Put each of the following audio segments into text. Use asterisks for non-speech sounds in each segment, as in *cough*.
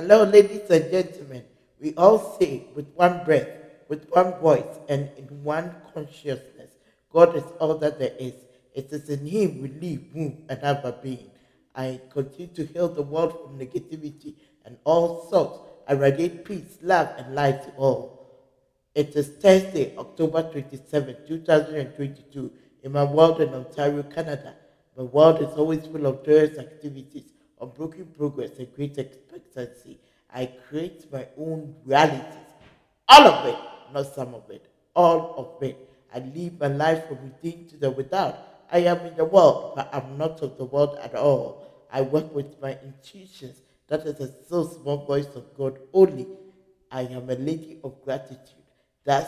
Hello, ladies and gentlemen. We all say with one breath, with one voice, and in one consciousness God is all that there is. It is in Him we live, move, and have our being. I continue to heal the world from negativity and all sorts. I radiate peace, love, and light to all. It is Thursday, October 27, 2022, in my world in Ontario, Canada. My world is always full of joyous activities, unbroken progress, and great expectancy. I create my own realities. All of it, not some of it. All of it. I live my life from within to the without. I am in the world, but I'm not of the world at all. I work with my intuitions. That is a still small voice of God only. I am a lady of gratitude. Thus,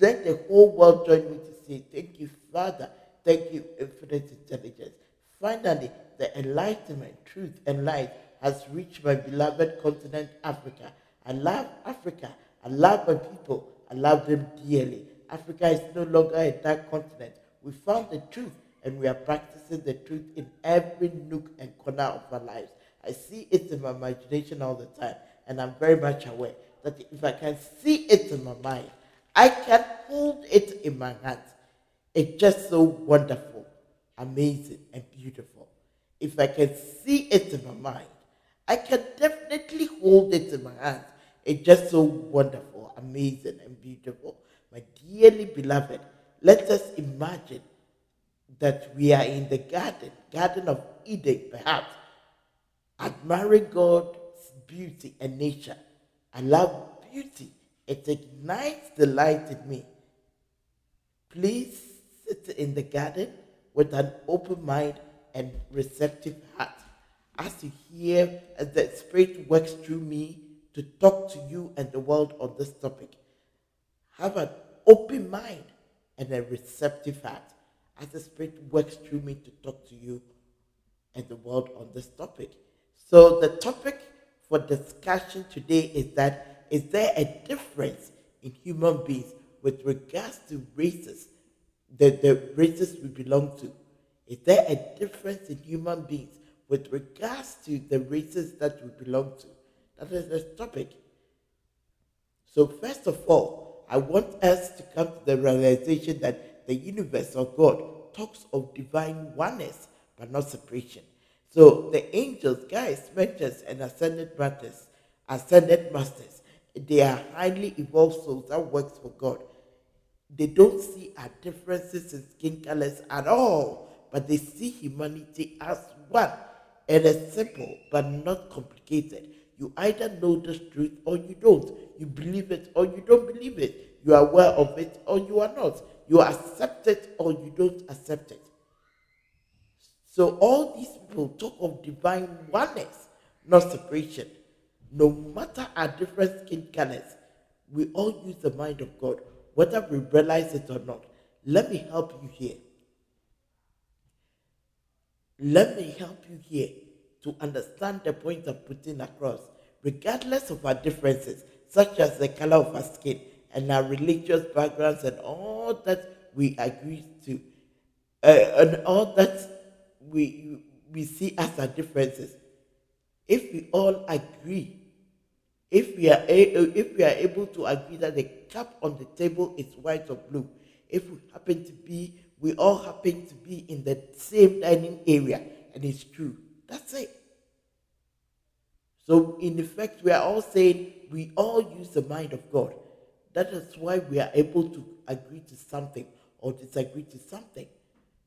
let the whole world join me to say, Thank you, Father. Thank you, infinite intelligence. Finally, the enlightenment, truth, and light has reached my beloved continent, Africa. I love Africa. I love my people. I love them dearly. Africa is no longer a dark continent. We found the truth and we are practicing the truth in every nook and corner of our lives. I see it in my imagination all the time, and I'm very much aware that if I can see it in my mind, I can hold it in my hands. It's just so wonderful, amazing, and beautiful. If I can see it in my mind, I can definitely hold it in my hands. It's just so wonderful, amazing, and beautiful. My dearly beloved, let us imagine that we are in the garden, Garden of Eden, perhaps, admiring God's beauty and nature. I love beauty. It ignites the light in me. Please sit in the garden with an open mind and receptive heart as you hear as the Spirit works through me to talk to you and the world on this topic. Have an open mind and a receptive heart as the Spirit works through me to talk to you and the world on this topic. So, the topic for discussion today is that is there a difference in human beings with regards to races, the, the races we belong to? Is there a difference in human beings with regards to the races that we belong to? That is the topic. So, first of all, I want us to come to the realization that the universe of God talks of divine oneness, but not separation. So the angels, guides, mentors, and ascended masters, ascended masters, they are highly evolved souls that works for God. They don't see our differences in skin colors at all, but they see humanity as one. and It is simple but not complicated. You either know the truth or you don't. You believe it or you don't believe it. You are aware of it or you are not. You accept it or you don't accept it. So all these people talk of divine oneness, not separation. No matter our different skin colors, we all use the mind of God, whether we realize it or not. Let me help you here. Let me help you here to understand the point I'm putting across, regardless of our differences, such as the color of our skin and our religious backgrounds and all that we agree to, uh, and all that we we see as our differences. If we all agree, if we are if we are able to agree that the cup on the table is white or blue, if we happen to be, we all happen to be in the same dining area, and it's true. That's it. So in effect, we are all saying we all use the mind of God. That is why we are able to agree to something or disagree to something.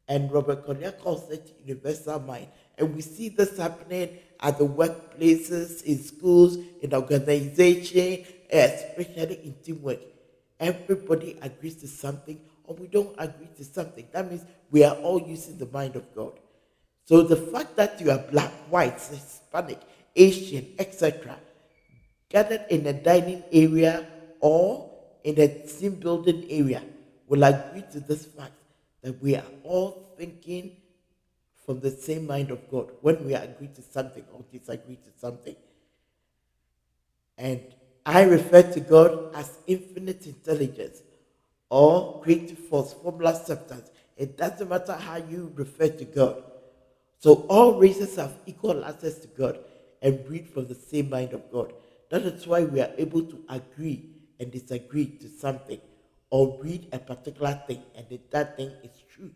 And Robert Collier calls it universal mind. And we see this happening at the workplaces, in schools, in organization, especially in teamwork. Everybody agrees to something or we don't agree to something. That means we are all using the mind of God. So the fact that you are black, white, Hispanic, Asian, etc., gathered in a dining area or in a team building area will agree to this fact that we are all thinking from the same mind of God when we agree to something or disagree to something. And I refer to God as infinite intelligence or creative force, formless substance. It doesn't matter how you refer to God. So all races have equal access to God. and breathe from the same mind of God. That is why we are able to agree and disagree to something or read a particular thing and that thing is true.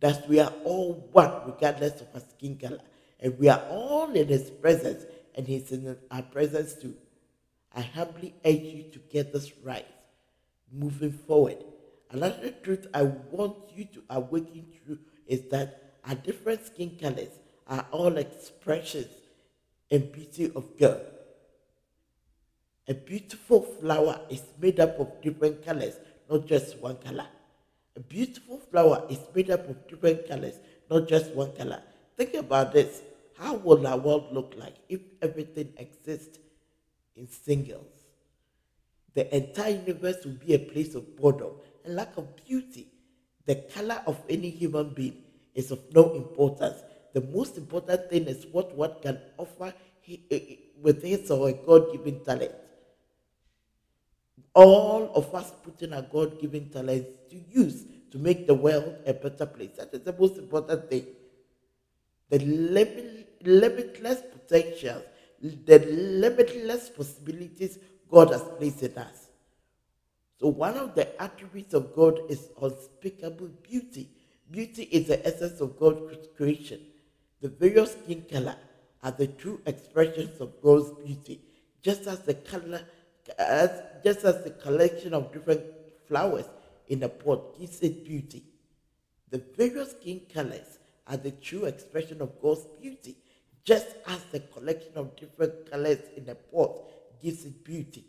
That we are all one regardless of our skin color. And we are all in His presence and He's in our presence too. I humbly urge you to get this right moving forward. Another truth I want you to awaken to is that our different skin colors are all expressions and beauty of God. A beautiful flower is made up of different colors, not just one color. A beautiful flower is made up of different colors, not just one color. Think about this. How will our world look like if everything exists in singles? The entire universe will be a place of boredom lack of beauty. The color of any human being is of no importance. The most important thing is what one can offer eh, eh, with his or her God given talent. All of us put in our God given talents to use to make the world a better place. That is the most important thing. The limit, limitless potentials, the limitless possibilities God has placed in us. So, one of the attributes of God is unspeakable beauty. Beauty is the essence of God's creation. The various skin color are the true expressions of God's beauty, just as the color, as, just as the collection of different flowers in a pot gives it beauty. The various skin colors are the true expression of God's beauty, just as the collection of different colors in a pot gives it beauty.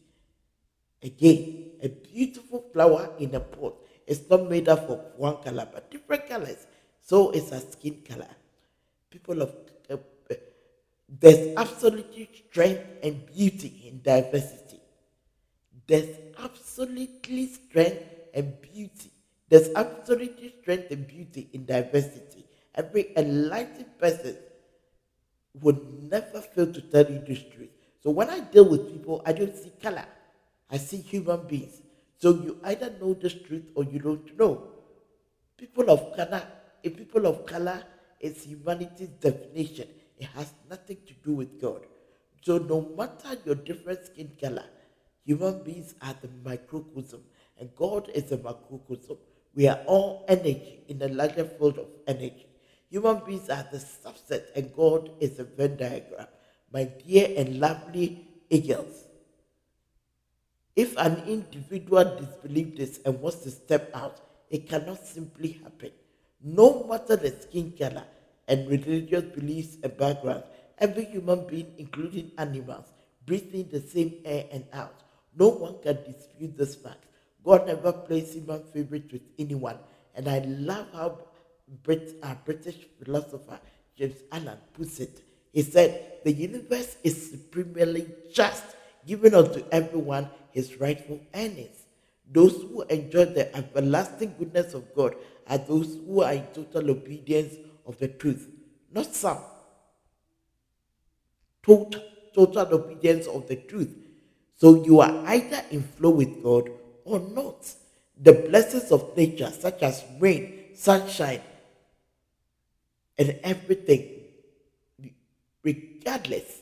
Again, a beautiful flower in a pot is not made up of one color but different colors. So it's a skin color. People of uh, uh, there's absolutely strength and beauty in diversity. There's absolutely strength and beauty. There's absolutely strength and beauty in diversity. Every enlightened person would never fail to tell you this truth. So when I deal with people, I don't see color. I see human beings. So you either know this truth or you don't know. People of color, a people of color is humanity's definition. It has nothing to do with God. So no matter your different skin color, human beings are the microcosm and God is a macrocosm. We are all energy in a larger field of energy. Human beings are the subset and God is a Venn diagram. My dear and lovely eagles, if an individual disbelieves this and wants to step out, it cannot simply happen. No matter the skin color and religious beliefs and backgrounds, every human being, including animals, breathes in the same air and out. No one can dispute this fact. God never plays human favorites with anyone. And I love how Brit, our British philosopher James Allen puts it. He said, The universe is supremely just, given unto everyone his rightful earnings. Those who enjoy the everlasting goodness of God are those who are in total obedience of the truth, not some. Total, total obedience of the truth. So you are either in flow with God or not. The blessings of nature, such as rain, sunshine, and everything, regardless,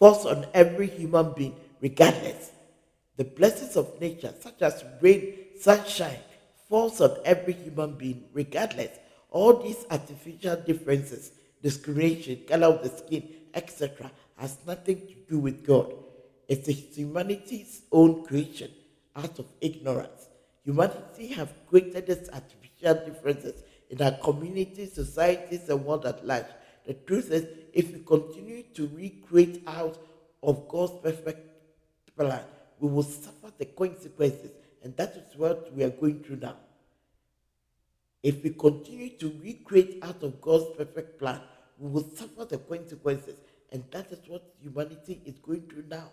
falls on every human being, regardless. The blessings of nature, such as rain, sunshine, falls on every human being, regardless. All these artificial differences, discrimination, color of the skin, etc., has nothing to do with God. It's humanity's own creation out of ignorance. Humanity have created these artificial differences in our communities, societies, and world at large. The truth is, if we continue to recreate out of God's perfect plan, we will suffer the consequences. And that is what we are going through now. If we continue to recreate out of God's perfect plan, we will suffer the consequences. And that is what humanity is going through now.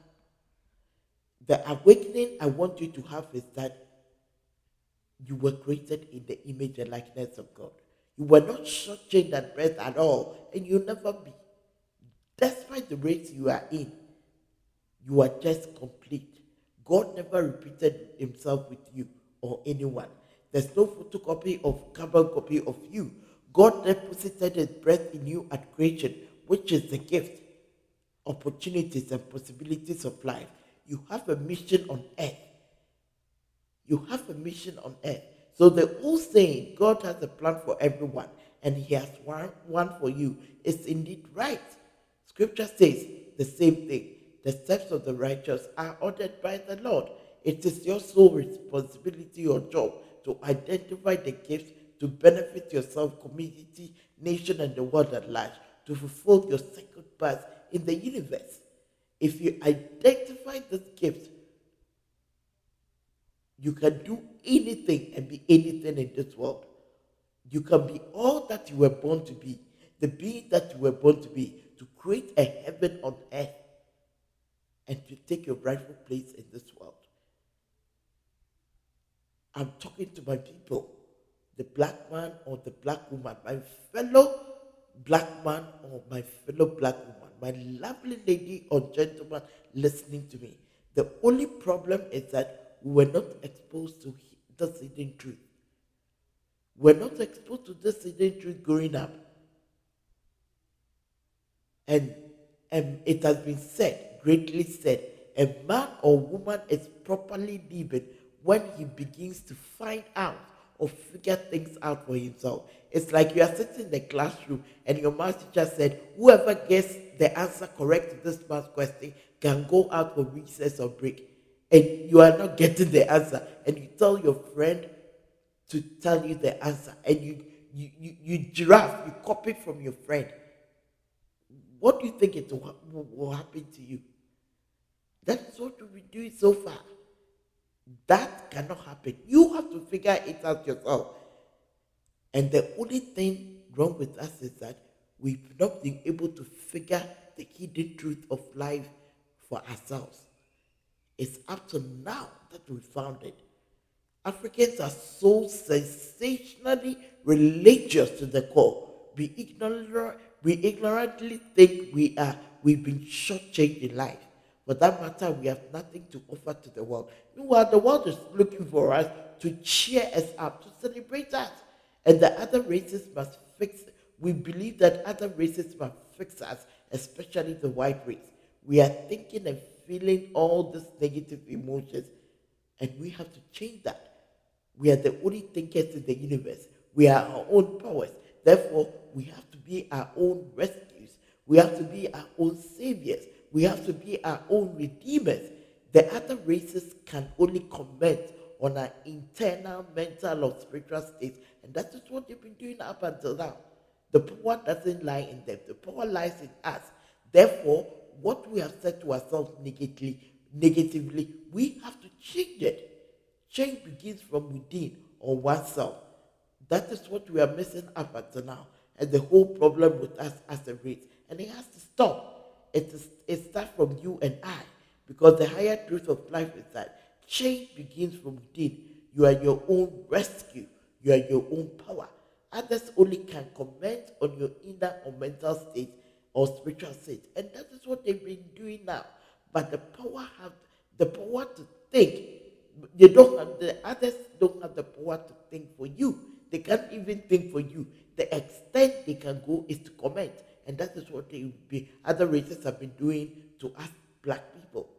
The awakening I want you to have is that you were created in the image and likeness of God. You were not shortchanged at birth at all, and you'll never be. Despite the race you are in, you are just complete. God never repeated himself with you or anyone. There's no photocopy of carbon copy of you. God deposited his breath in you at creation, which is the gift. opportunities and possibilities of life. You have a mission on earth. You have a mission on earth. So the whole saying, God has a plan for everyone, and He has one, one for you, is indeed right. Scripture says the same thing. The steps of the righteous are ordered by the Lord. It is your sole responsibility or job to identify the gifts to benefit yourself, community, nation, and the world at large, to fulfill your sacred purpose in the universe. If you identify this gift, you can do anything and be anything in this world. You can be all that you were born to be, the being that you were born to be, to create a heaven on earth and to take your rightful place in this world. I'm talking to my people, the black man or the black woman, my fellow black man or my fellow black woman, my lovely lady or gentleman listening to me. The only problem is that we were not exposed to this hidden truth. We're not exposed to this hidden truth growing up. And, and it has been said, greatly said, a man or woman is properly living when he begins to find out or figure things out for himself. It's like you are sitting in the classroom and your math teacher said, whoever gets the answer correct to this math question can go out for recess or break. And you are not getting the answer. And you tell your friend to tell you the answer. And you you, you, you giraffe, you copy from your friend. What do you think it will, will happen to you? That's what been doing so far. That cannot happen. You have to figure it out yourself. And the only thing wrong with us is that we've not been able to figure the hidden truth of life for ourselves. It's up to now that we found it. Africans are so sensationally religious to the core. We ignorant, we ignorantly think we are we've been shortchanged in life. For that matter, we have nothing to offer to the world. Meanwhile, the world is looking for us to cheer us up, to celebrate us. And the other races must fix We believe that other races must fix us, especially the white race. We are thinking and feeling all these negative emotions, and we have to change that. We are the only thinkers in the universe. We are our own powers. Therefore, we have to be our own rescues. We have to be our own saviors. We have to be our own redeemers. The other races can only comment on our internal mental or spiritual states, and that is what they've been doing up until now. The power doesn't lie in them, the power lies in us. Therefore, what we have said to ourselves negatively, negatively, we have to change it. Change begins from within or oneself. That is what we are missing up until now, and the whole problem with us as a race. And it has to stop. It, is, it starts from you and I, because the higher truth of life is that change begins from within. You are your own rescue. You are your own power. Others only can comment on your inner or mental state or spiritual state, and that is what they've been doing now. But the power have the power to think. They don't have the others don't have the power to think for you. They can't even think for you. The extent they can go is to comment. And that is what they be, other races have been doing to us black people.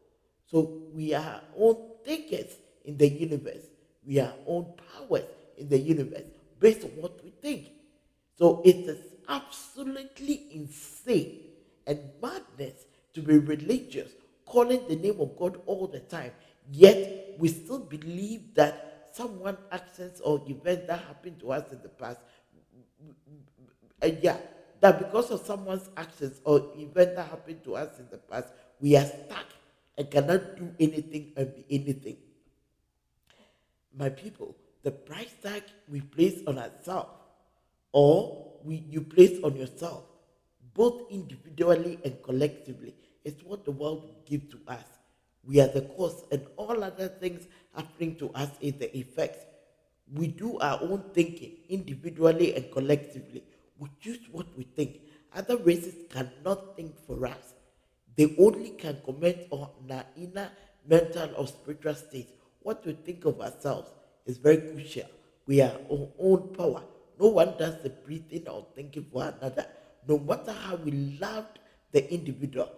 So we are own thinkers in the universe. We are own powers in the universe based on what we think. So it is absolutely insane and madness to be religious, calling the name of God all the time. Yet we still believe that someone actions or events that happened to us in the past, uh, yeah, that because of someone's actions or event that happened to us in the past, we are stuck and cannot do anything and be anything. My people, the price tag we place on ourselves or we, you place on yourself, both individually and collectively, is what the world will give to us. We are the cause, and all other things happening to us is the effects. We do our own thinking individually and collectively we choose what we think. Other races cannot think for us. They only can comment on our inner mental or spiritual state. What we think of ourselves is very crucial. We are our own power. No one does the breathing or thinking for another. No matter how we loved the individual,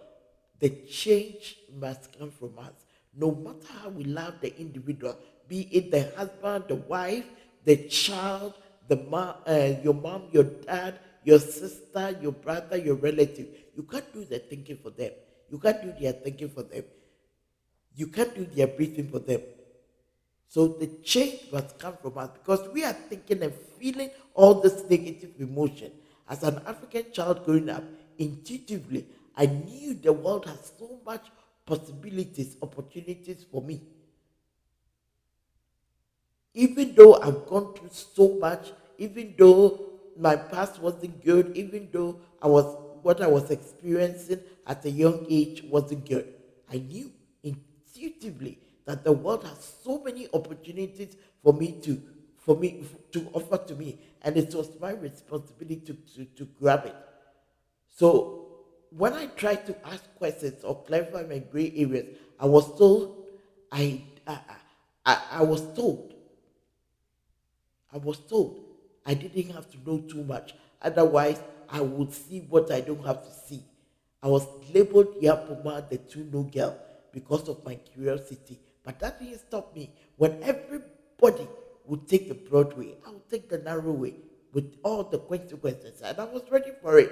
the change must come from us. No matter how we love the individual, be it the husband, the wife, the child, the mom, uh, your mom, your dad, your sister, your brother, your relative. You can't do the thinking for them. You can't do their thinking for them. You can't do their breathing for them. So the change must come from us because we are thinking and feeling all this negative emotion. As an African child growing up, intuitively, I knew the world has so much possibilities, opportunities for me. Even though I've gone through so much, even though my past wasn't good, even though I was what I was experiencing at a young age wasn't good, I knew intuitively that the world has so many opportunities for me to for me to offer to me, and it was my responsibility to, to, to grab it. So when I tried to ask questions or clarify my gray areas, I was told I I, I, I was told I was told I didn't have to know too much. Otherwise, I would see what I don't have to see. I was labeled Yapoma, the two no girl, because of my curiosity. But that didn't stop me. When everybody would take the broad way, I would take the narrow way with all the consequences. And I was ready for it.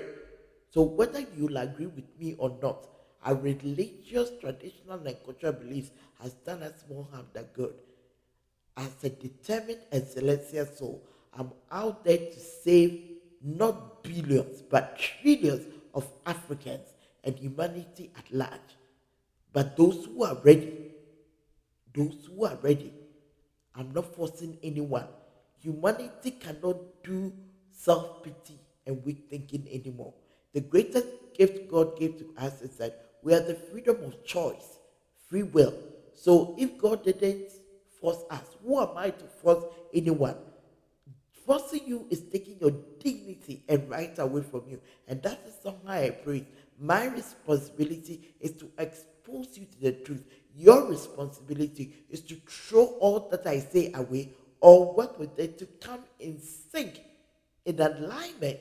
So whether you'll agree with me or not, our religious, traditional, and cultural beliefs has done us more harm than good. As a determined and celestial soul, I'm out there to save not billions, but trillions of Africans and humanity at large. But those who are ready, those who are ready, I'm not forcing anyone. Humanity cannot do self pity and weak thinking anymore. The greatest gift God gave to us is that we have the freedom of choice, free will. So if God didn't force us, who am I to force anyone? Forcing you is taking your dignity and rights away from you. And that is somehow I pray. My responsibility is to expose you to the truth. Your responsibility is to throw all that I say away or work with it to come in sync, in alignment,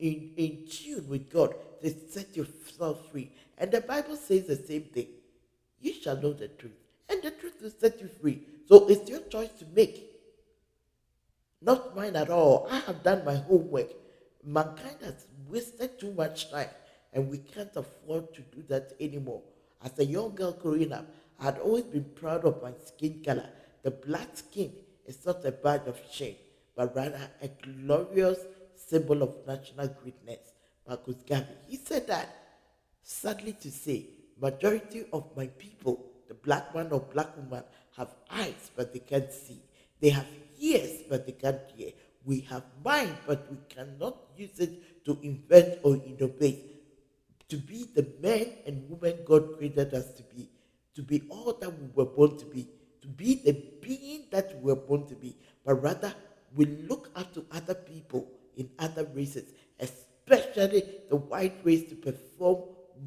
in, in tune with God to set yourself free. And the Bible says the same thing. You shall know the truth, and the truth will set you free. So it's your choice to make. Not mine at all. I have done my homework. Mankind has wasted too much time, and we can't afford to do that anymore. As a young girl growing up, I had always been proud of my skin color. The black skin is not a badge of shame, but rather a glorious symbol of national greatness. Marcus Garvey, he said that. Sadly to say, majority of my people, the black man or black woman, have eyes but they can't see. They have ears but they can't hear. We have mind but we cannot use it to invent or innovate. To be the men and women God created us to be. To be all that we were born to be. To be the being that we were born to be. But rather, we look up to other people in other races, especially the white race, to perform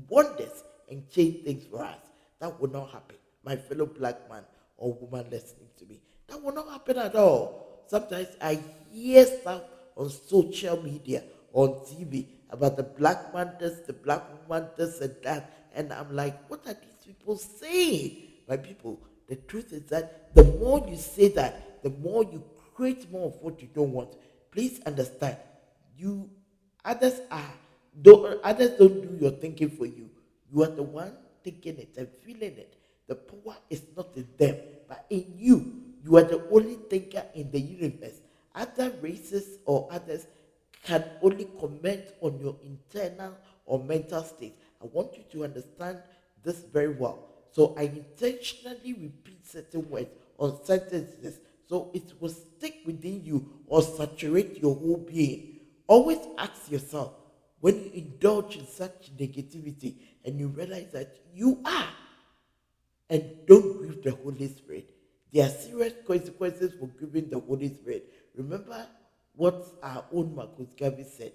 wonders and change things for us. That will not happen, my fellow black man or woman listening to me. That will not happen at all. Sometimes I hear stuff on social media, on TV, about the black man this, the black woman this, and that. And I'm like, what are these people saying? My people, the truth is that the more you say that, the more you create more of what you don't want. Please understand, you others are don't others don't do your thinking for you. You are the one thinking it and feeling it. The power is not in them, but in you. You are the only thinker in the universe. Other races or others can only comment on your internal or mental state. I want you to understand this very well. So I intentionally repeat certain words or sentences so it will stick within you or saturate your whole being. Always ask yourself when you indulge in such negativity and you realize that you are and don't grieve the Holy Spirit. There are serious consequences for grieving the Holy Spirit. Remember what our own Marcus Garvey said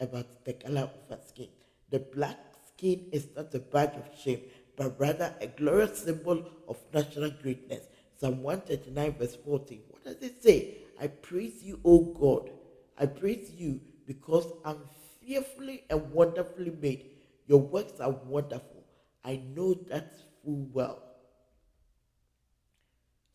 about the color of our skin. The black skin is not a badge of shame, but rather a glorious symbol of national greatness. Psalm 139, verse 14. What does it say? I praise you, O God. I praise you because I'm fearfully and wonderfully made. Your works are wonderful. I know that full well.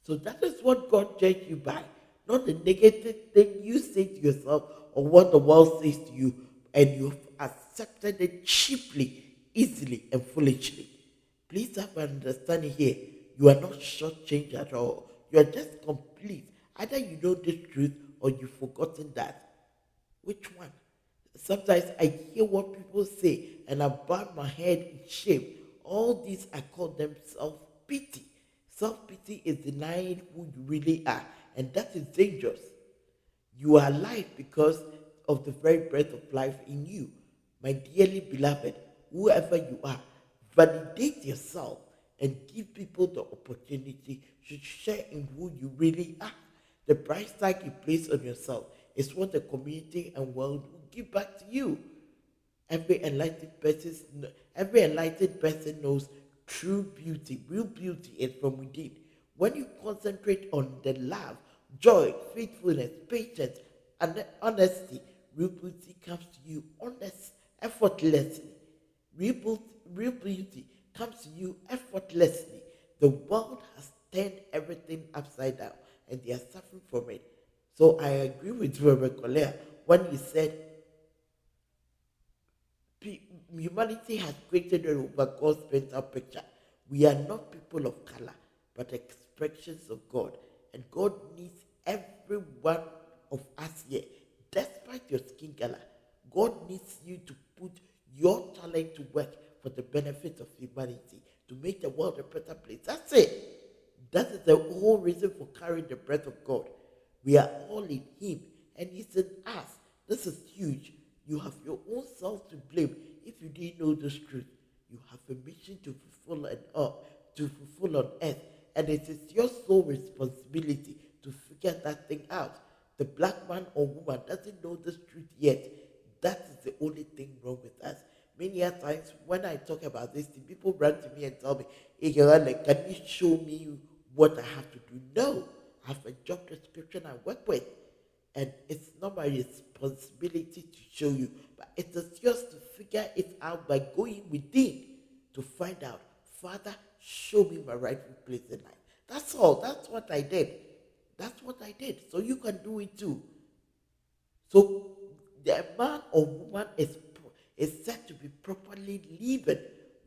So that is what God judged you by, not the negative thing you say to yourself or what the world says to you, and you've accepted it cheaply, easily, and foolishly. Please have an understanding here. You are not shortchanged at all. You are just complete. Either you know the truth or you've forgotten that. Which one? Sometimes I hear what people say and I bow my head in shame. All these I call them self pity. Self pity is denying who you really are, and that is dangerous. You are alive because of the very breath of life in you. My dearly beloved, whoever you are, validate yourself and give people the opportunity to share in who you really are. The price tag you place on yourself is what the community and world will give back to you. Every enlightened person, every enlightened person knows true beauty, real beauty is from within. When you concentrate on the love, joy, faithfulness, patience, and honesty, real beauty comes to you honest, effortlessly. Real, real beauty comes to you effortlessly. The world has turned everything upside down and they are suffering from it. So I agree with Robert Collier when he said humanity has created a over God's mental picture. We are not people of color, but expressions of God. And God needs every one of us here, despite your skin color. God needs you to put your talent to work for the benefit of humanity, to make the world a better place. That's it. That is the whole reason for carrying the breath of God. We are all in Him, and He's in us. This is huge. You have your own self to blame if you didn't know this truth. You have a mission to fulfill and uh, to fulfill on earth, and it is your sole responsibility to figure that thing out. The black man or woman doesn't know this truth yet. That is the only thing wrong with us. Many a times when I talk about this, people run to me and tell me, hey, can you show me what I have to do? No, I have a job description I work with. And it's not my responsibility to show you, but it is yours to figure it out by going within to find out, Father, show me my rightful place in life. That's all. That's what I did. That's what I did. So you can do it too. So the man or woman is, is said to be properly living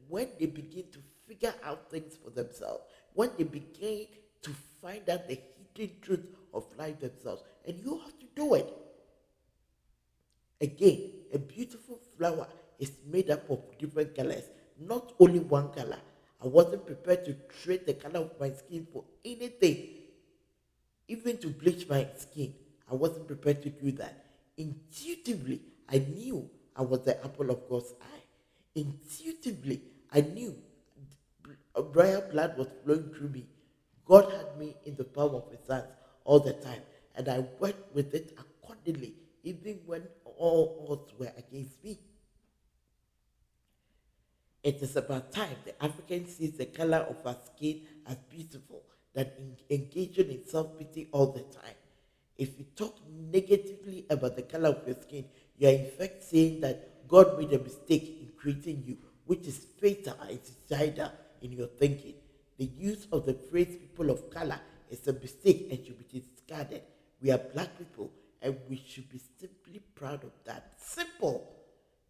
when they begin to figure out things for themselves, when they begin to find out the hidden truth of life themselves. And you have to do it. Again, a beautiful flower is made up of different colors, not only one color. I wasn't prepared to trade the color of my skin for anything, even to bleach my skin. I wasn't prepared to do that. Intuitively, I knew I was the apple of God's eye. Intuitively, I knew royal blood was flowing through me. God had me in the palm of his hands all the time, and I worked with it accordingly, even when all odds were against me. It is about time the African sees the color of her skin as beautiful than engaging in self pity all the time. If you talk negatively about the color of your skin, you are in fact saying that God made a mistake in creating you, which is fatal and suicidal in your thinking. The use of the phrase people of color is a mistake and should be discarded. We are black people and we should be simply proud of that. Simple.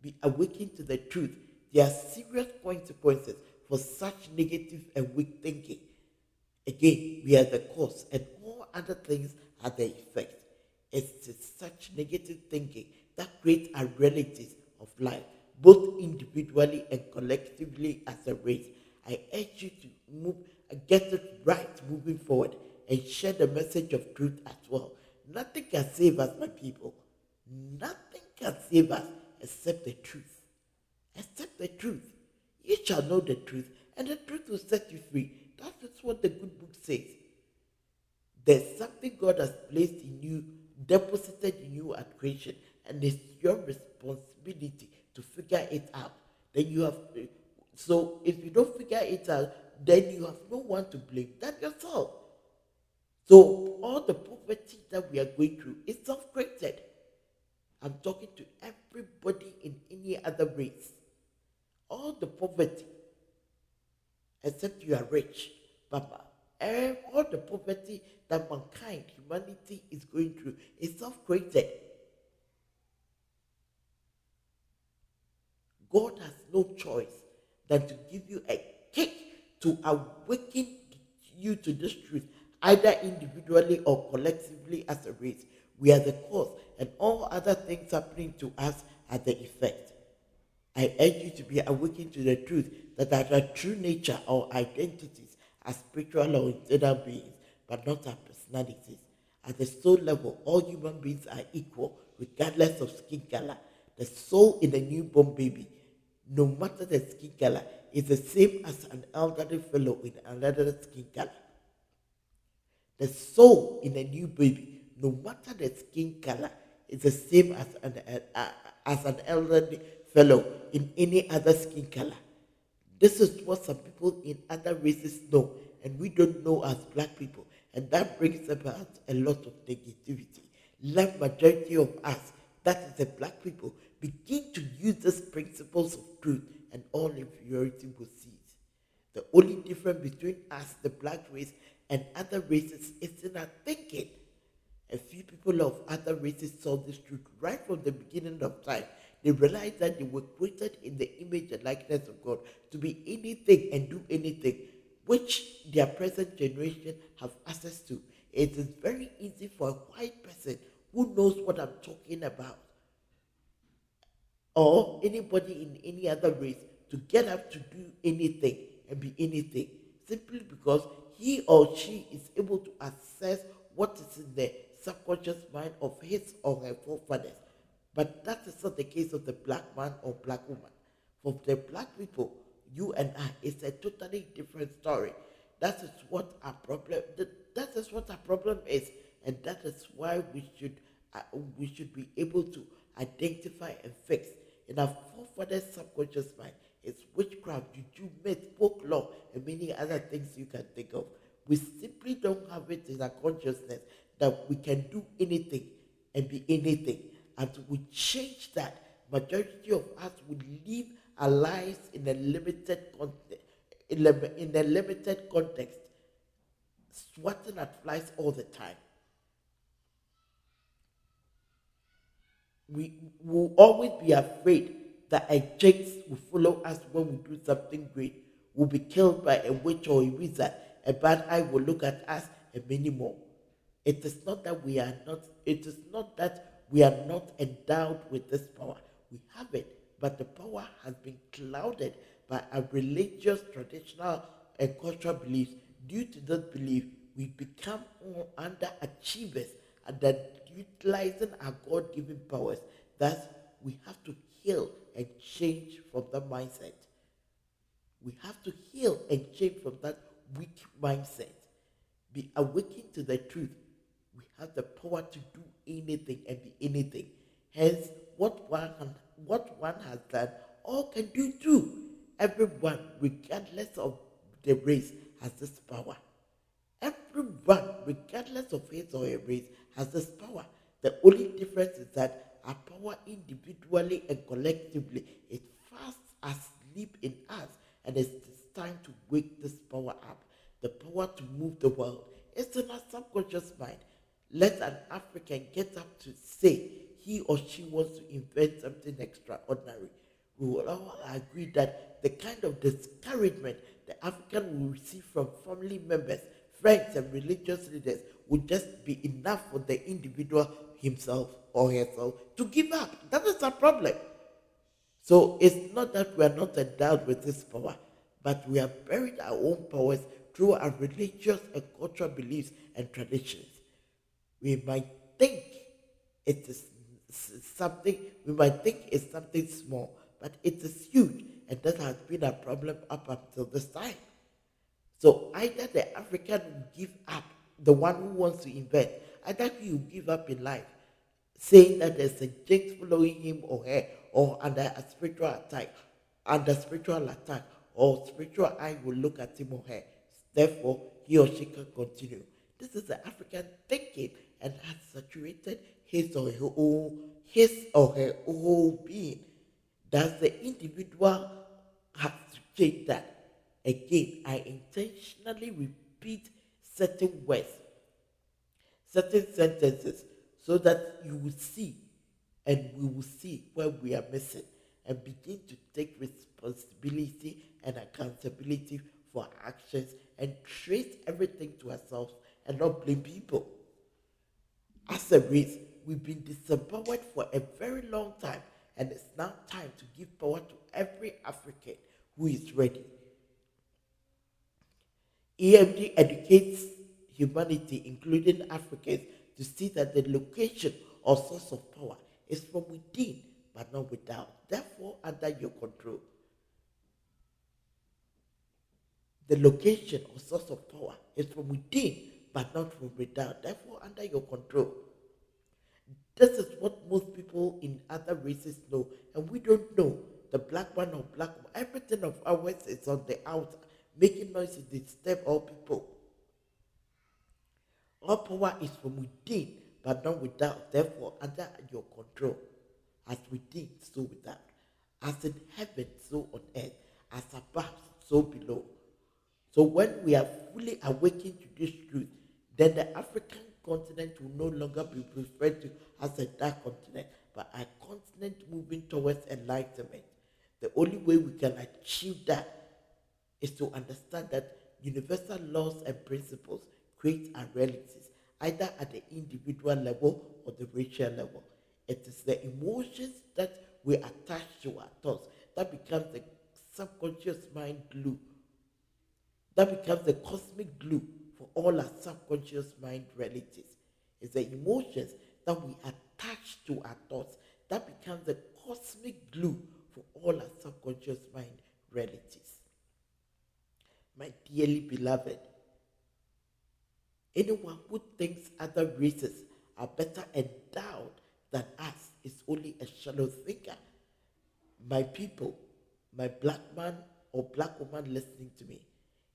Be awakened to the truth there are serious consequences for such negative and weak thinking. Again, we are the cause, and all other things the effect. It's such negative thinking that creates our realities of life, both individually and collectively as a race. I urge you to move, get it right moving forward, and share the message of truth as well. Nothing can save us, my people. Nothing can save us except the truth. Accept the truth. You shall know the truth, and the truth will set you free. That is what the good book says. There's something God has placed in you, deposited in you at creation, and it's your responsibility to figure it out. Then you have so if you don't figure it out, then you have no one to blame than yourself. So all the poverty that we are going through is self-created. I'm talking to everybody in any other race all the poverty except you are rich. Papa, and all the poverty that mankind, humanity is going through is self-created. God has no choice than to give you a kick to awaken you to this truth, either individually or collectively as a race. We are the cause, and all other things happening to us are the effect. I urge you to be awakened to the truth that our true nature or identities are spiritual or internal beings, but not our personalities. At the soul level, all human beings are equal, regardless of skin color. The soul in a newborn baby, no matter the skin color, is the same as an elderly fellow in another skin color. The soul in a new baby, no matter the skin color, is the same as an, uh, as an elderly fellow in any other skin color. This is what some people in other races know, and we don't know as black people. And that brings about a lot of negativity. The majority of us, that is the black people, begin to use these principles of truth and all inferiority will cease. The only difference between us, the black race, and other races is in our thinking. A few people of other races saw this truth right from the beginning of time they realized that they were created in the image and likeness of God to be anything and do anything, which their present generation have access to. It is very easy for a white person who knows what I'm talking about, or anybody in any other race, to get up to do anything and be anything, simply because he or she is able to assess what is in the subconscious mind of his or her forefathers but that is not the case of the black man or black woman. For the black people, you and I, it's a totally different story. That is what our problem. That is what our problem is, and that is why we should uh, we should be able to identify and fix. In our forefathers' subconscious mind, it's witchcraft, juju, myth, folklore, and many other things you can think of. We simply don't have it in our consciousness that we can do anything and be anything and we change that, majority of us would live our lives in a limited context, in in a limited context, swatting at flies all the time. We will always be afraid that a jinx will follow us when we do something great. We'll be killed by a witch or a wizard. A bad eye will look at us and many more. It is not that we are not, it is not that we are not endowed with this power. We have it, but the power has been clouded by our religious, traditional, and cultural beliefs. Due to this belief, we become underachievers and that utilizing our God given powers. Thus, we have to heal and change from that mindset. We have to heal and change from that weak mindset. Be awakened to the truth have the power to do anything and be anything. Hence, what one, what one has done, all can do too. Everyone, regardless of the race, has this power. Everyone, regardless of his or her race, has this power. The only difference is that our power individually and collectively is fast asleep in us, and it's time to wake this power up. The power to move the world. is in our subconscious mind. Let an African get up to say he or she wants to invent something extraordinary. We will all agree that the kind of discouragement the African will receive from family members, friends, and religious leaders would just be enough for the individual himself or herself to give up. That is a problem. So it's not that we are not endowed with this power, but we have buried our own powers through our religious and cultural beliefs and traditions we might think it is something, we might think it's something small, but it is huge, and that has been a problem up until this time. So either the African will give up, the one who wants to invent, either he will give up in life, saying that there's a jinx following him or her, or under a spiritual attack, under spiritual attack, or spiritual eye will look at him or her. Therefore, he or she can continue. This is the African thinking and has saturated his or her whole, his or her whole being. Does the individual have to change that Again, I intentionally repeat certain words, certain sentences, so that you will see and we will see where we are missing and begin to take responsibility and accountability for actions and trace everything to ourselves and not blame people. As a race, we've been disempowered for a very long time, and it's now time to give power to every African who is ready. EMG educates humanity, including Africans, to see that the location or source of power is from within, but not without, therefore under your control. The location or source of power is from within, but not from without, therefore under your control. This is what most people in other races know, and we don't know. The black one or black one, everything of ours is on the outer, making noise to disturb all people. All power is from within, but not without, therefore under your control. As within, so without. As in heaven, so on earth. As above, so below. So when we are fully awakened to this truth, then the African continent will no longer be referred to as a dark continent, but a continent moving towards enlightenment. The only way we can achieve that is to understand that universal laws and principles create our realities, either at the individual level or the racial level. It is the emotions that we attach to our thoughts that becomes the subconscious mind glue, that becomes the cosmic glue for all our subconscious mind realities. It's the emotions that we attach to our thoughts that becomes the cosmic glue for all our subconscious mind realities. My dearly beloved, anyone who thinks other races are better endowed than us is only a shallow thinker. My people, my black man or black woman listening to me,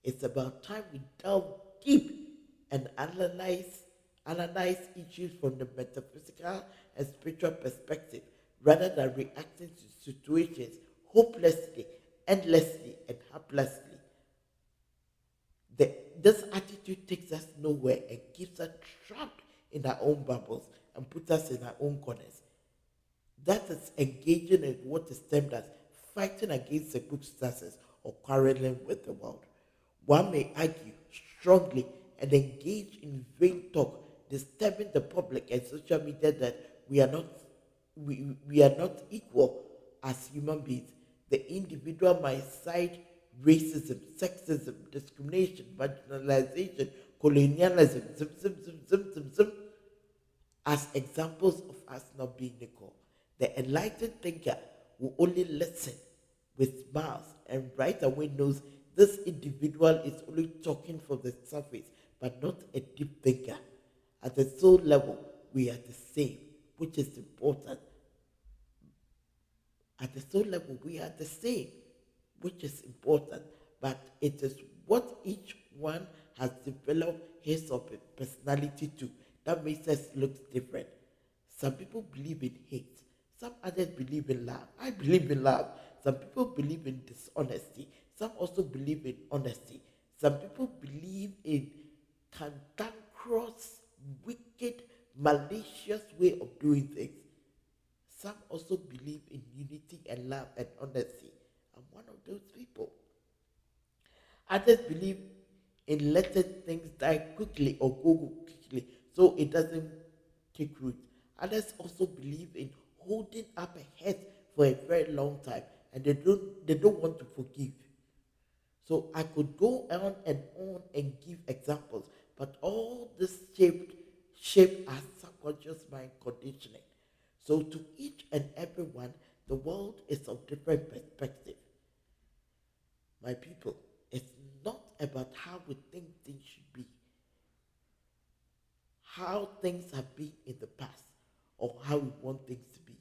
it's about time we delve deep and analyze analyze issues from the metaphysical and spiritual perspective rather than reacting to situations hopelessly, endlessly, and helplessly. The, this attitude takes us nowhere and keeps us trapped in our own bubbles and puts us in our own corners. That is engaging in what is termed as fighting against the circumstances or quarreling with the world. One may argue strongly and engage in vain talk, disturbing the public and social media that we are not we, we are not equal as human beings. The individual might cite racism, sexism, discrimination, marginalization, colonialism, zim, zim, zim, zim, zim, zim, as examples of us not being equal. The enlightened thinker will only listen with smiles and right away knows this individual is only talking from the surface, but not a deep thinker. At the soul level, we are the same, which is important. At the soul level, we are the same, which is important, but it is what each one has developed his or her personality to that makes us look different. Some people believe in hate, some others believe in love. I believe in love. Some people believe in dishonesty. Some also believe in honesty. Some people believe in cantankerous, wicked, malicious way of doing things. Some also believe in unity and love and honesty. I'm one of those people. Others believe in letting things die quickly or go quickly so it doesn't take root. Others also believe in holding up a head for a very long time and they don't they don't want to forgive. So I could go on and on and give examples, but all this shaped shape our subconscious mind conditioning. So to each and everyone, the world is of different perspective. My people, it's not about how we think things should be, how things have been in the past, or how we want things to be.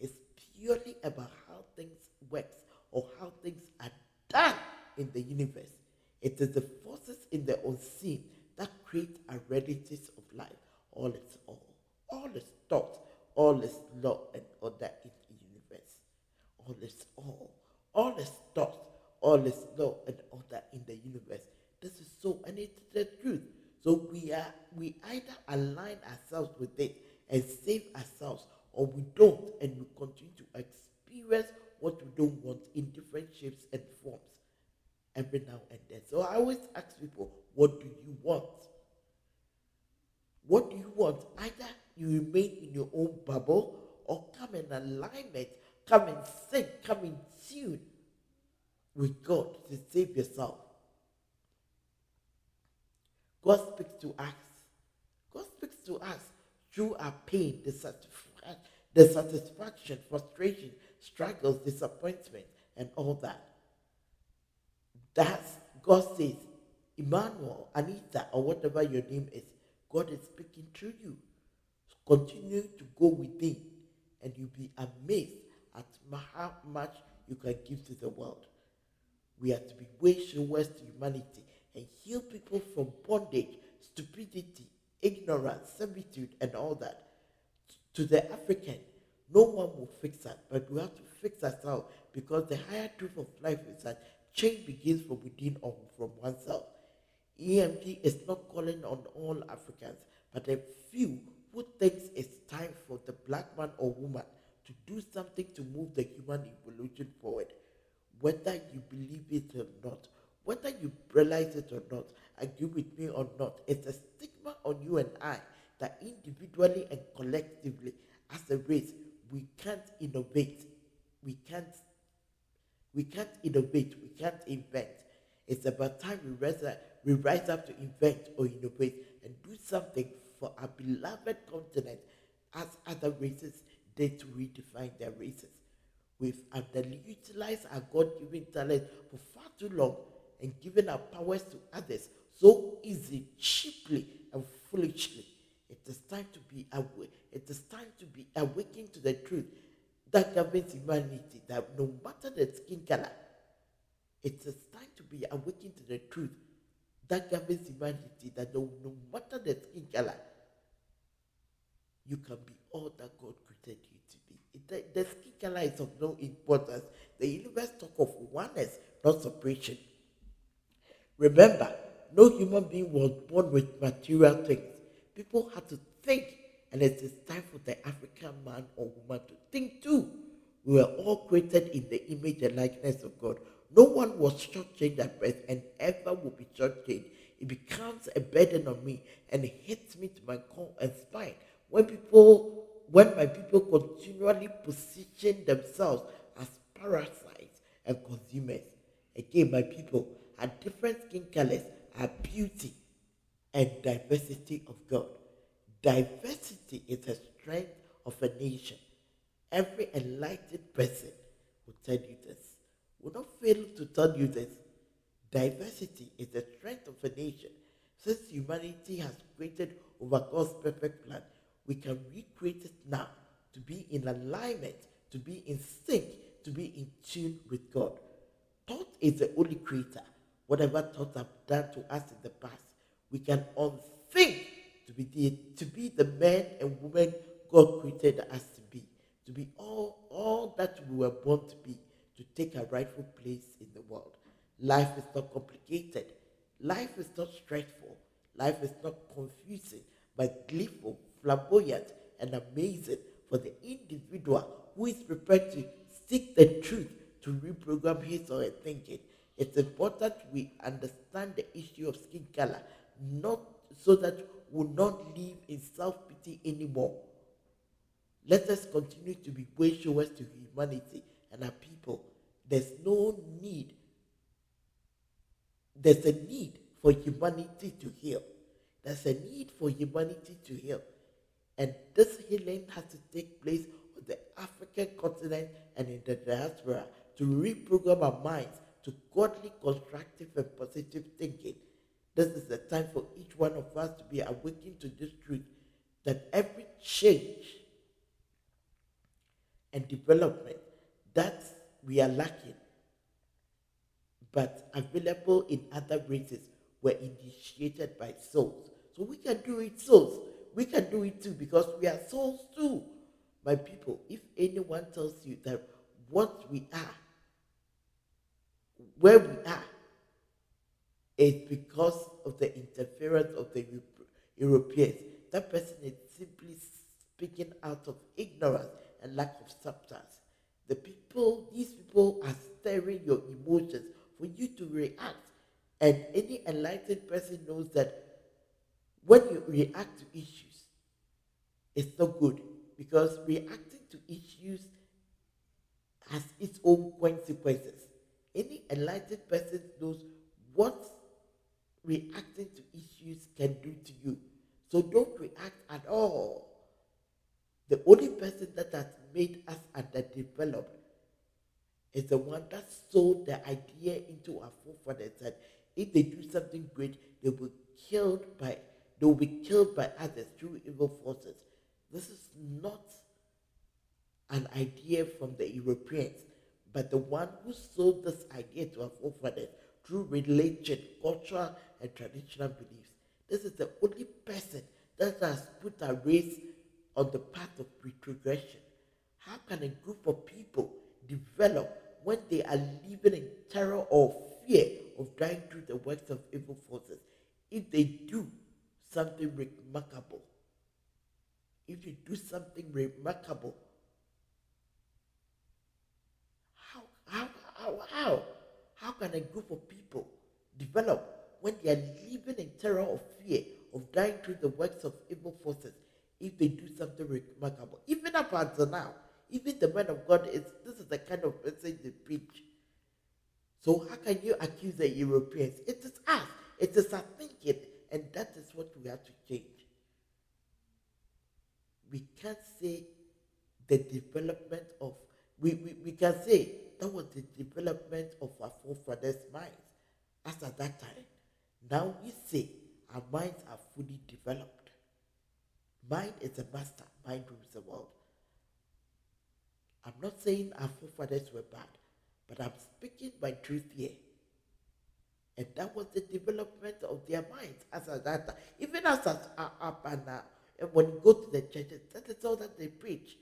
It's purely about how things works or how things are done in the universe. It is the forces in the unseen that create our realities of life. All is all. All is thought. All is law and order in the universe. All is all. All is thought. all is law and order in the universe. This is so, and it's the truth. So we are we either align ourselves with it and save ourselves, or we don't, and we continue to experience what we don't want in different shapes and forms every now and then. So I always ask people, what do you want? What do you want? Either you remain in your own bubble or come in alignment, come in sync, come in tune with God to save yourself. God speaks to us. God speaks to us through our pain, the satisfaction, the satisfaction, frustration, struggles, disappointment, and all that. That's God says, Emmanuel, Anita, or whatever your name is, God is speaking through you. Continue to go within, and you'll be amazed at how much you can give to the world. We are to be way showers to humanity and heal people from bondage, stupidity, ignorance, servitude, and all that. To the African, no one will fix us, but we have to fix ourselves because the higher truth of life is that change begins from within or from oneself. EMG is not calling on all Africans, but a few who thinks it's time for the black man or woman to do something to move the human evolution forward. Whether you believe it or not, whether you realize it or not, agree with me or not, it's a stigma on you and I that individually and collectively, as a race, we can't innovate. We can't we can't innovate. We can't invent. It's about time we rise up, we rise up to invent or innovate and do something for our beloved continent as other races did to redefine their races. We've underutilized our God-given talent for far too long and given our powers to others so easy, cheaply, and foolishly. It is time to be awake. It is time to be awakened to the truth that governs humanity, that no matter the skin color, it is a time to be awakened to the truth that governs humanity, that no, no matter the skin color, you can be all that God created you to be. The, the skin color is of no importance. The universe talk of oneness, not separation. Remember, no human being was born with material things. People had to think and it is time for the African man or woman to think too. We were all created in the image and likeness of God. No one was shortchanged at birth and ever will be shortchanged. It becomes a burden on me and it hits me to my core and spine. When people, when my people continually position themselves as parasites and consumers. Again, my people are different skin colors, are beauty and diversity of God. Diversity is a strength of a nation. Every enlightened person will tell you this. Will not fail to tell you this. Diversity is the strength of a nation. Since humanity has created over God's perfect plan, we can recreate it now to be in alignment, to be in sync, to be in tune with God. Thought is the only creator. Whatever thoughts have done to us in the past, we can unthink to be the, to be the man and woman God created us to be, to be all, all that we were born to be, to take a rightful place in the world. Life is not complicated. Life is not stressful. Life is not confusing, but gleeful, flamboyant, and amazing for the individual who is prepared to seek the truth to reprogram his or her thinking. It's important we understand the issue of skin color, not so that will not live in self pity anymore. Let us continue to be way showers to humanity and our people. There's no need, there's a need for humanity to heal. There's a need for humanity to heal. And this healing has to take place on the African continent and in the diaspora to reprogram our minds to godly, constructive, and positive thinking this is the time for each one of us to be awakened to this truth that every change and development that we are lacking, but available in other races, were initiated by souls. So we can do it, souls. We can do it too because we are souls too. My people, if anyone tells you that what we are, where we are is because of the interference of the Europeans. That person is simply speaking out of ignorance and lack of substance. The people, these people are stirring your emotions for you to react. And any enlightened person knows that when you react to issues, it's not good because reacting to issues has its own consequences. Any enlightened person knows what reacting to issues can do to you. So don't react at all. The only person that has made us underdeveloped is the one that sold the idea into our forefathers that if they do something great, they will killed by they will be killed by others through evil forces. This is not an idea from the Europeans, but the one who sold this idea to our forefathers through religion, cultural, and traditional beliefs. This is the only person that has put a race on the path of retrogression. How can a group of people develop when they are living in terror or fear of dying through the works of evil forces? If they do something remarkable, if you do something remarkable, how, how, how, how, how can a group of people develop when they are living in terror of fear of dying through the works of evil forces if they do something remarkable? Even up until now, even the man of God is this is the kind of message they preach. So how can you accuse the Europeans? It is us. It is our thinking, and that is what we have to change. We can't say the development of we, we, we can say that was the development of our forefathers' minds as at that time. Now we say our minds are fully developed. Mind is a master, mind rules the world. I'm not saying our forefathers were bad, but I'm speaking my truth here. And that was the development of their minds as that time. Even as are up and and when you go to the churches, that is all that they preach.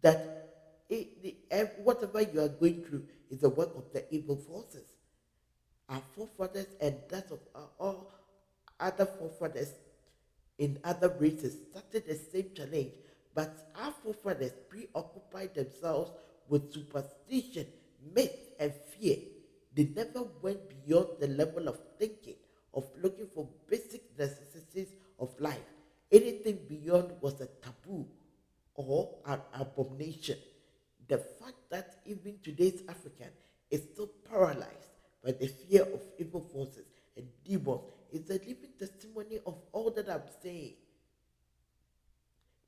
That it, the, whatever you are going through is the work of the evil forces. Our forefathers and that of all other forefathers in other races started the same challenge, but our forefathers preoccupied themselves with superstition, myth, and fear. They never went beyond the level of thinking, of looking for basic necessities of life. Anything beyond was a taboo or an abomination the fact that even today's African is still paralyzed by the fear of evil forces and demons is a living testimony of all that I'm saying.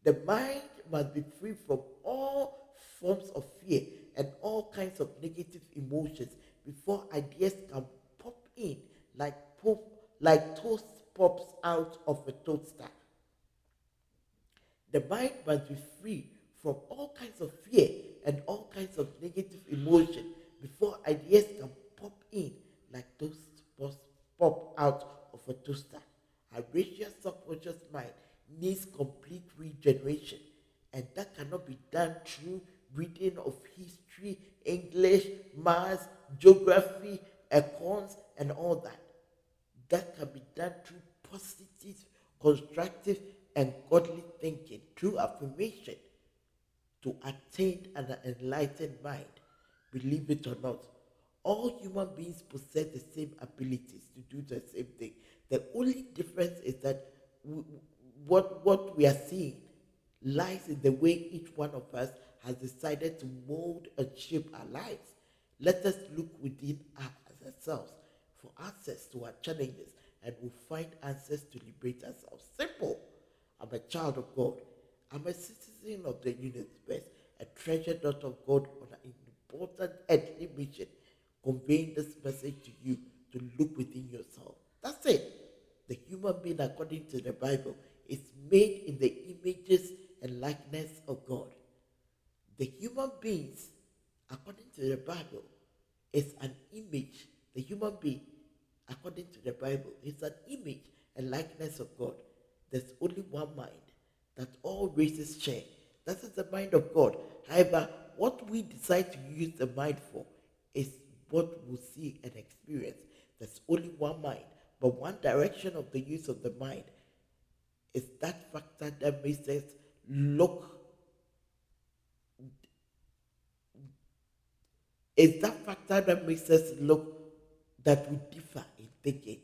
The mind must be free from all forms of fear and all kinds of negative emotions before ideas can pop in like pop, like toast pops out of a toaster. The mind must be free from all kinds of fear and all kinds of negative emotion before ideas can in like those pop out of a toaster. A racial subconscious mind needs complete regeneration, and that cannot be done through reading of history, English, maths, geography, accounts, and all that. That can be done through positive, constructive, and godly thinking, through affirmation, to attain an enlightened mind. Believe it or not, all human beings possess the same abilities to do the same thing. The only difference is that we, what, what we are seeing lies in the way each one of us has decided to mold and shape our lives. Let us look within ourselves for answers to our challenges and we'll find answers to liberate ourselves. Simple. I'm a child of God. I'm a citizen of the universe, a treasured daughter of God on an important earthly mission, conveying this message to you to look within yourself. That's it. The human being, according to the Bible, is made in the images and likeness of God. The human beings, according to the Bible, is an image. The human being, according to the Bible, is an image and likeness of God. There's only one mind that all races share. That is the mind of God. However, what we decide to use the mind for is what we'll see and experience. There's only one mind, but one direction of the use of the mind is that factor that makes us look is that factor that makes us look that we differ in thinking.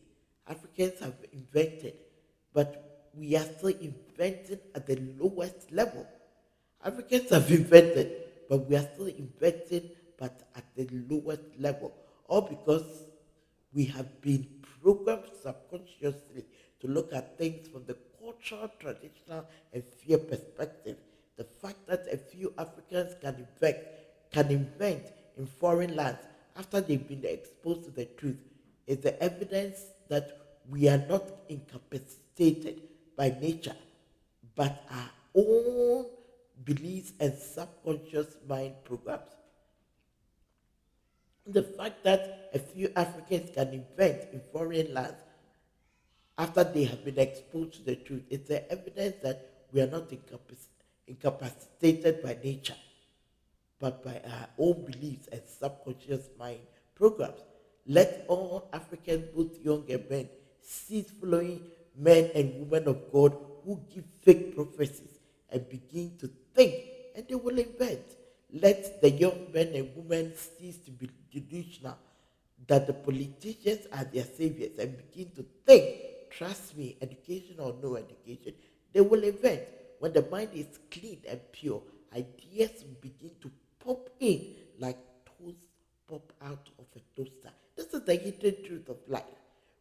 Africans have invented, but we are still inventing at the lowest level. Africans have invented, but we are still inventing, but at the lowest level. All because we have been programmed subconsciously to look at things from the cultural, traditional, and fear perspective. The fact that a few Africans can invent, can invent in foreign lands after they've been exposed to the truth is the evidence that we are not incapacitated by nature, but our own beliefs and subconscious mind programs. The fact that a few Africans can invent in foreign lands after they have been exposed to the truth is the evidence that we are not incapacitated by nature, but by our own beliefs and subconscious mind programs. Let all Africans, both young and men, cease following men and women of God who give fake prophecies and begin to think, and they will invent. Let the young men and women cease to be delusional that the politicians are their saviors and begin to think, trust me, education or no education, they will invent. When the mind is clean and pure, ideas begin to pop in like toast pop out of a toaster. This is the hidden truth of life.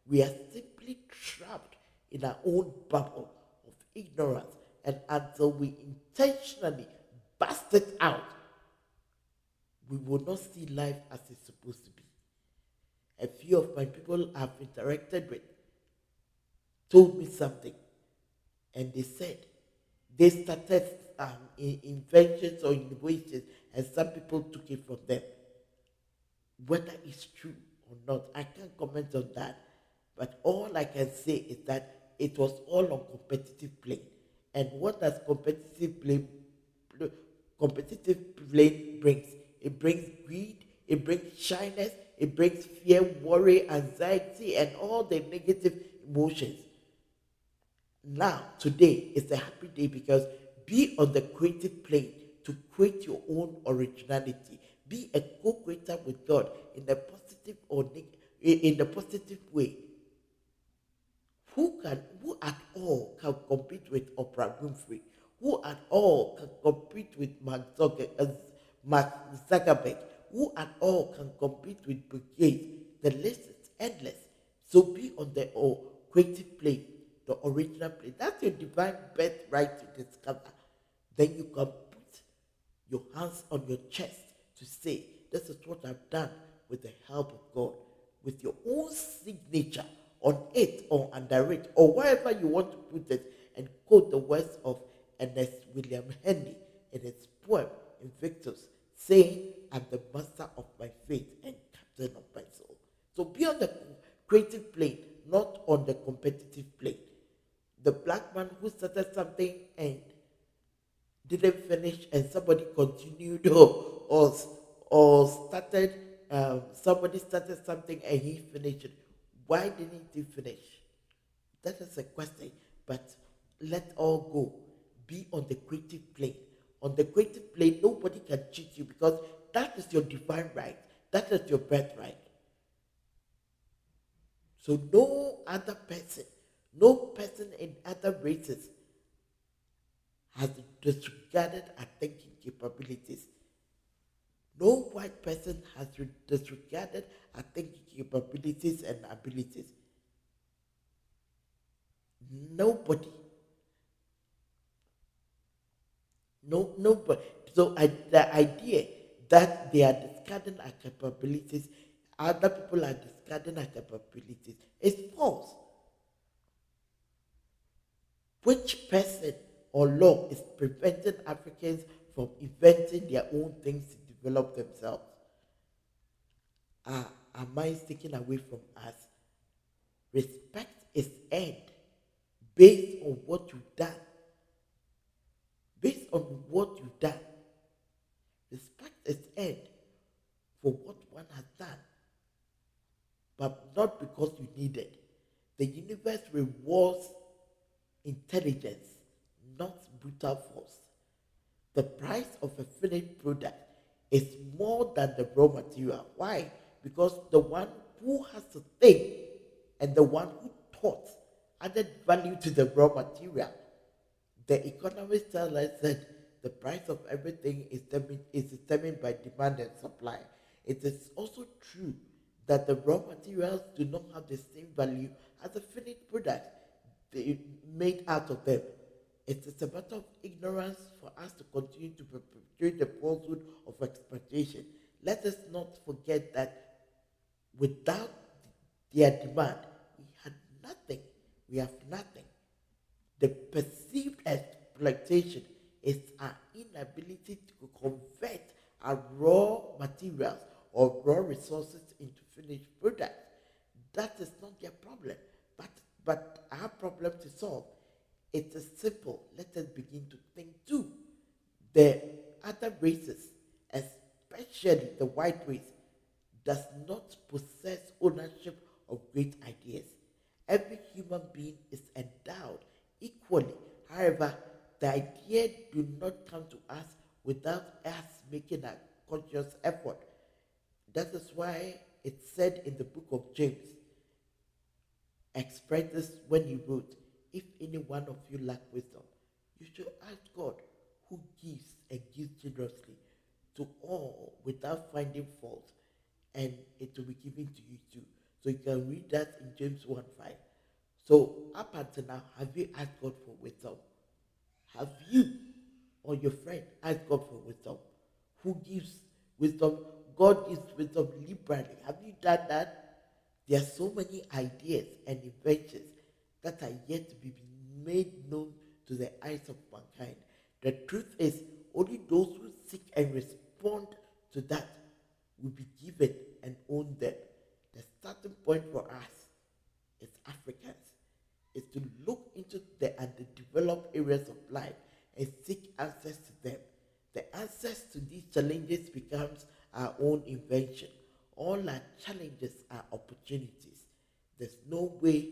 We are simply trapped in our own bubble of ignorance, and until we intentionally bust it out, we will not see life as it's supposed to be. A few of my people I've interacted with told me something, and they said they started um, inventions or innovations, and some people took it from them. Whether it's true or not, I can't comment on that. But all I can say is that it was all on competitive play. And what does competitive play competitive play brings? It brings greed, it brings shyness, it brings fear, worry, anxiety, and all the negative emotions. Now, today is a happy day because be on the creative plane to create your own originality. Be a co-creator with God in a positive or neg- in the positive way. Who can, who at all can compete with Oprah Winfrey? Who at all can compete with Mark Zuckerberg? Matt Zuckerberg, who at all can compete with Bill Gates? The list is endless. So be on the oh, creative plane, the original plane. That's your divine birthright to discover. Then you can put your hands on your chest to say, This is what I've done with the help of God, with your own signature on it or under it, or wherever you want to put it, and quote the words of Ernest William Henley in his poem Invictus, saying, I'm the master of my faith and captain of my soul. So be on the creative plane, not on the competitive plane. The black man who started something and didn't finish and somebody continued or, *laughs* or, or started, um, somebody started something and he finished it. Why didn't he finish? That is a question, but let all go. Be on the creative plane. On the creative plane, nobody can cheat you because that is your divine right. That is your birthright. So no other person, no person in other races has disregarded our thinking capabilities. No white person has disregarded our thinking capabilities and abilities. Nobody. No, nobody. So I, the idea that they are discarding our capabilities, other people are discarding our capabilities, is false. Which person or law is preventing Africans from inventing their own things to develop themselves? Are minds taken away from us? Respect is earned based on what you've done. Based on what you've done. Respect is earned for what one has done, but not because you need it. The universe rewards intelligence, not brutal force. The price of a finished product is more than the raw material. Why? Because the one who has to think and the one who taught added value to the raw material. The economists tell us that the price of everything is determined, is determined by demand and supply. It is also true that the raw materials do not have the same value as the finished product made out of them. It is a matter of ignorance for us to continue to perpetuate the falsehood of exploitation. Let us not forget that without their demand, we had nothing. We have nothing. The perceived exploitation is our inability to convert our raw materials or raw resources into finished products. That is not their problem, but, but our problem to solve. It is simple. Let us begin to think too. The other races, especially the white race, does not possess ownership of great ideas. Every human being is endowed equally. However, the idea do not come to us without us making a conscious effort. That is why it said in the book of James, expressed this when he wrote, If any one of you lack wisdom, you should ask God, who gives and gives generously to all without finding fault, and it will be given to you too. So you can read that in James 1 5. So up until now, have you asked God for wisdom? Have you or your friend asked God for wisdom? Who gives wisdom? God gives wisdom liberally. Have you done that? There are so many ideas and inventions that are yet to be made known to the eyes of mankind. The truth is, only those who seek and respond to that will be given and own them. The starting point for us is Africans is to look into the uh, underdeveloped areas of life and seek answers to them. The answers to these challenges becomes our own invention. All our challenges are opportunities. There's no way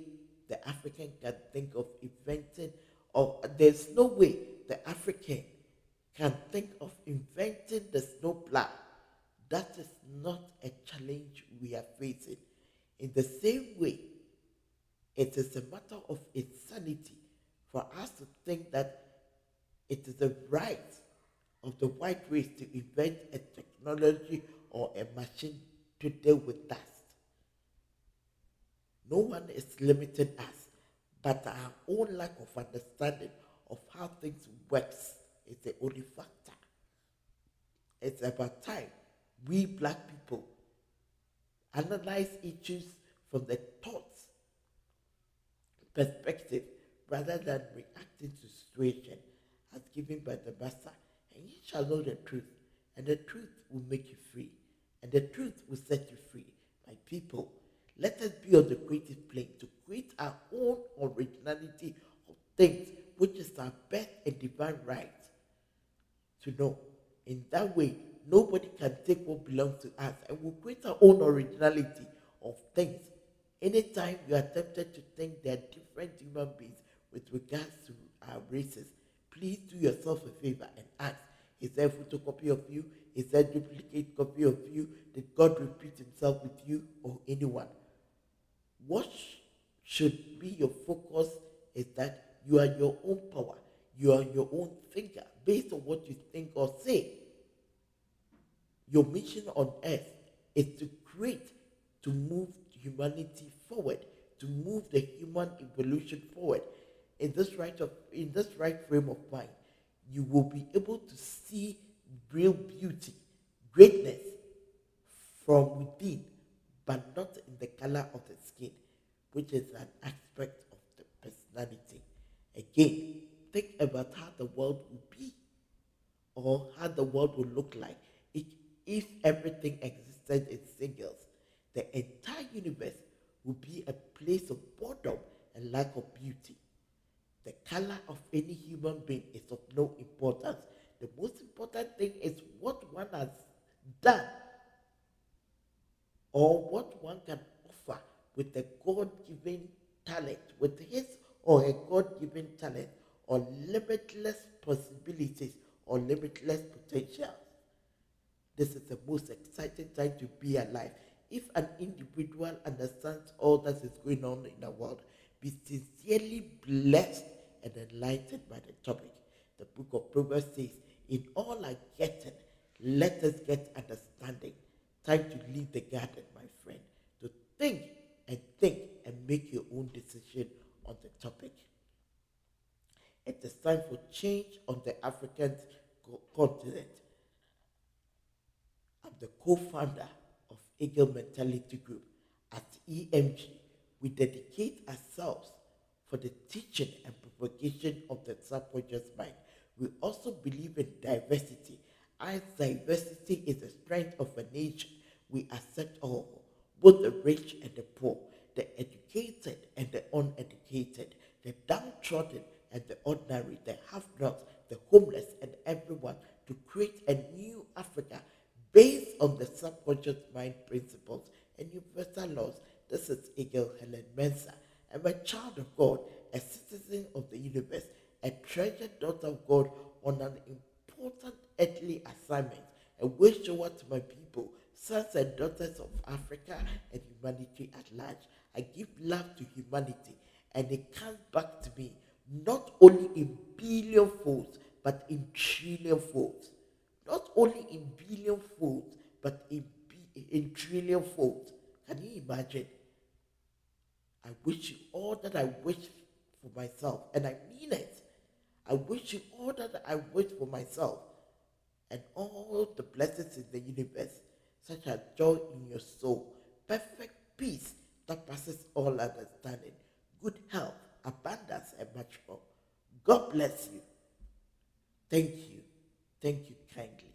the African can think of inventing, or there's no way the African can think of inventing the snowplow. That is not a challenge we are facing. In the same way, it is a matter of insanity for us to think that it is the right of the white race to invent a technology or a machine to deal with dust. No one is limiting us, but our own lack of understanding of how things works is the only factor. It's about time we black people analyze issues from the thoughts perspective rather than reacting to situation as given by the master. And you shall know the truth, and the truth will make you free, and the truth will set you free. My people, let us be on the creative plane to create our own originality of things, which is our best and divine right to know. In that way, nobody can take what belongs to us, and we'll create our own originality of things. Anytime you are tempted to think they are different human beings with regards to our races, please do yourself a favor and ask, is there a photocopy of you? Is there a duplicate copy of you? Did God repeat himself with you or anyone? What should be your focus is that you are your own power. You are your own thinker based on what you think or say. Your mission on earth is to create, to move humanity forward, to move the human evolution forward. In this right of in this right frame of mind, you will be able to see real beauty, greatness from within, but not in the color of the skin, which is an aspect of the personality. Again, think about how the world would be or how the world would look like if, if everything existed in singles. The entire universe will be a place of boredom and lack of beauty. The color of any human being is of no importance. The most important thing is what one has done or what one can offer with a God given talent, with his or a God given talent, or limitless possibilities or limitless potential. This is the most exciting time to be alive. If an individual understands all that is going on in the world, be sincerely blessed and enlightened by the topic. The book of Proverbs says, In all I getting, let us get understanding. Time to leave the garden, my friend, to think and think and make your own decision on the topic. It is time for change on the African continent. I'm the co-founder of Eagle Mentality Group. At EMG, we dedicate ourselves for the teaching and propagation of the subconscious mind. We also believe in diversity. As diversity is the strength of a nation, we accept all, both the rich and the poor, the educated and the uneducated, the downtrodden and the ordinary, the have-nots, the homeless, and everyone to create a new Africa based on the subconscious mind principles and universal laws. This is Eagle Helen Mensah. I'm a child of God, a citizen of the universe, a treasured daughter of God on an important earthly assignment, a way shower to my people, sons and daughters of Africa and humanity at large. I give love to humanity, and it comes back to me not only in billion folds, but in trillion folds. Not only in billion folds, but in, in trillion folds. Can you imagine? I wish you all that I wish for myself, and I mean it. I wish you all that I wish for myself, and all the blessings in the universe, such as joy in your soul, perfect peace that passes all understanding, good health, abundance, and much more. God bless you. Thank you. Thank you kindly.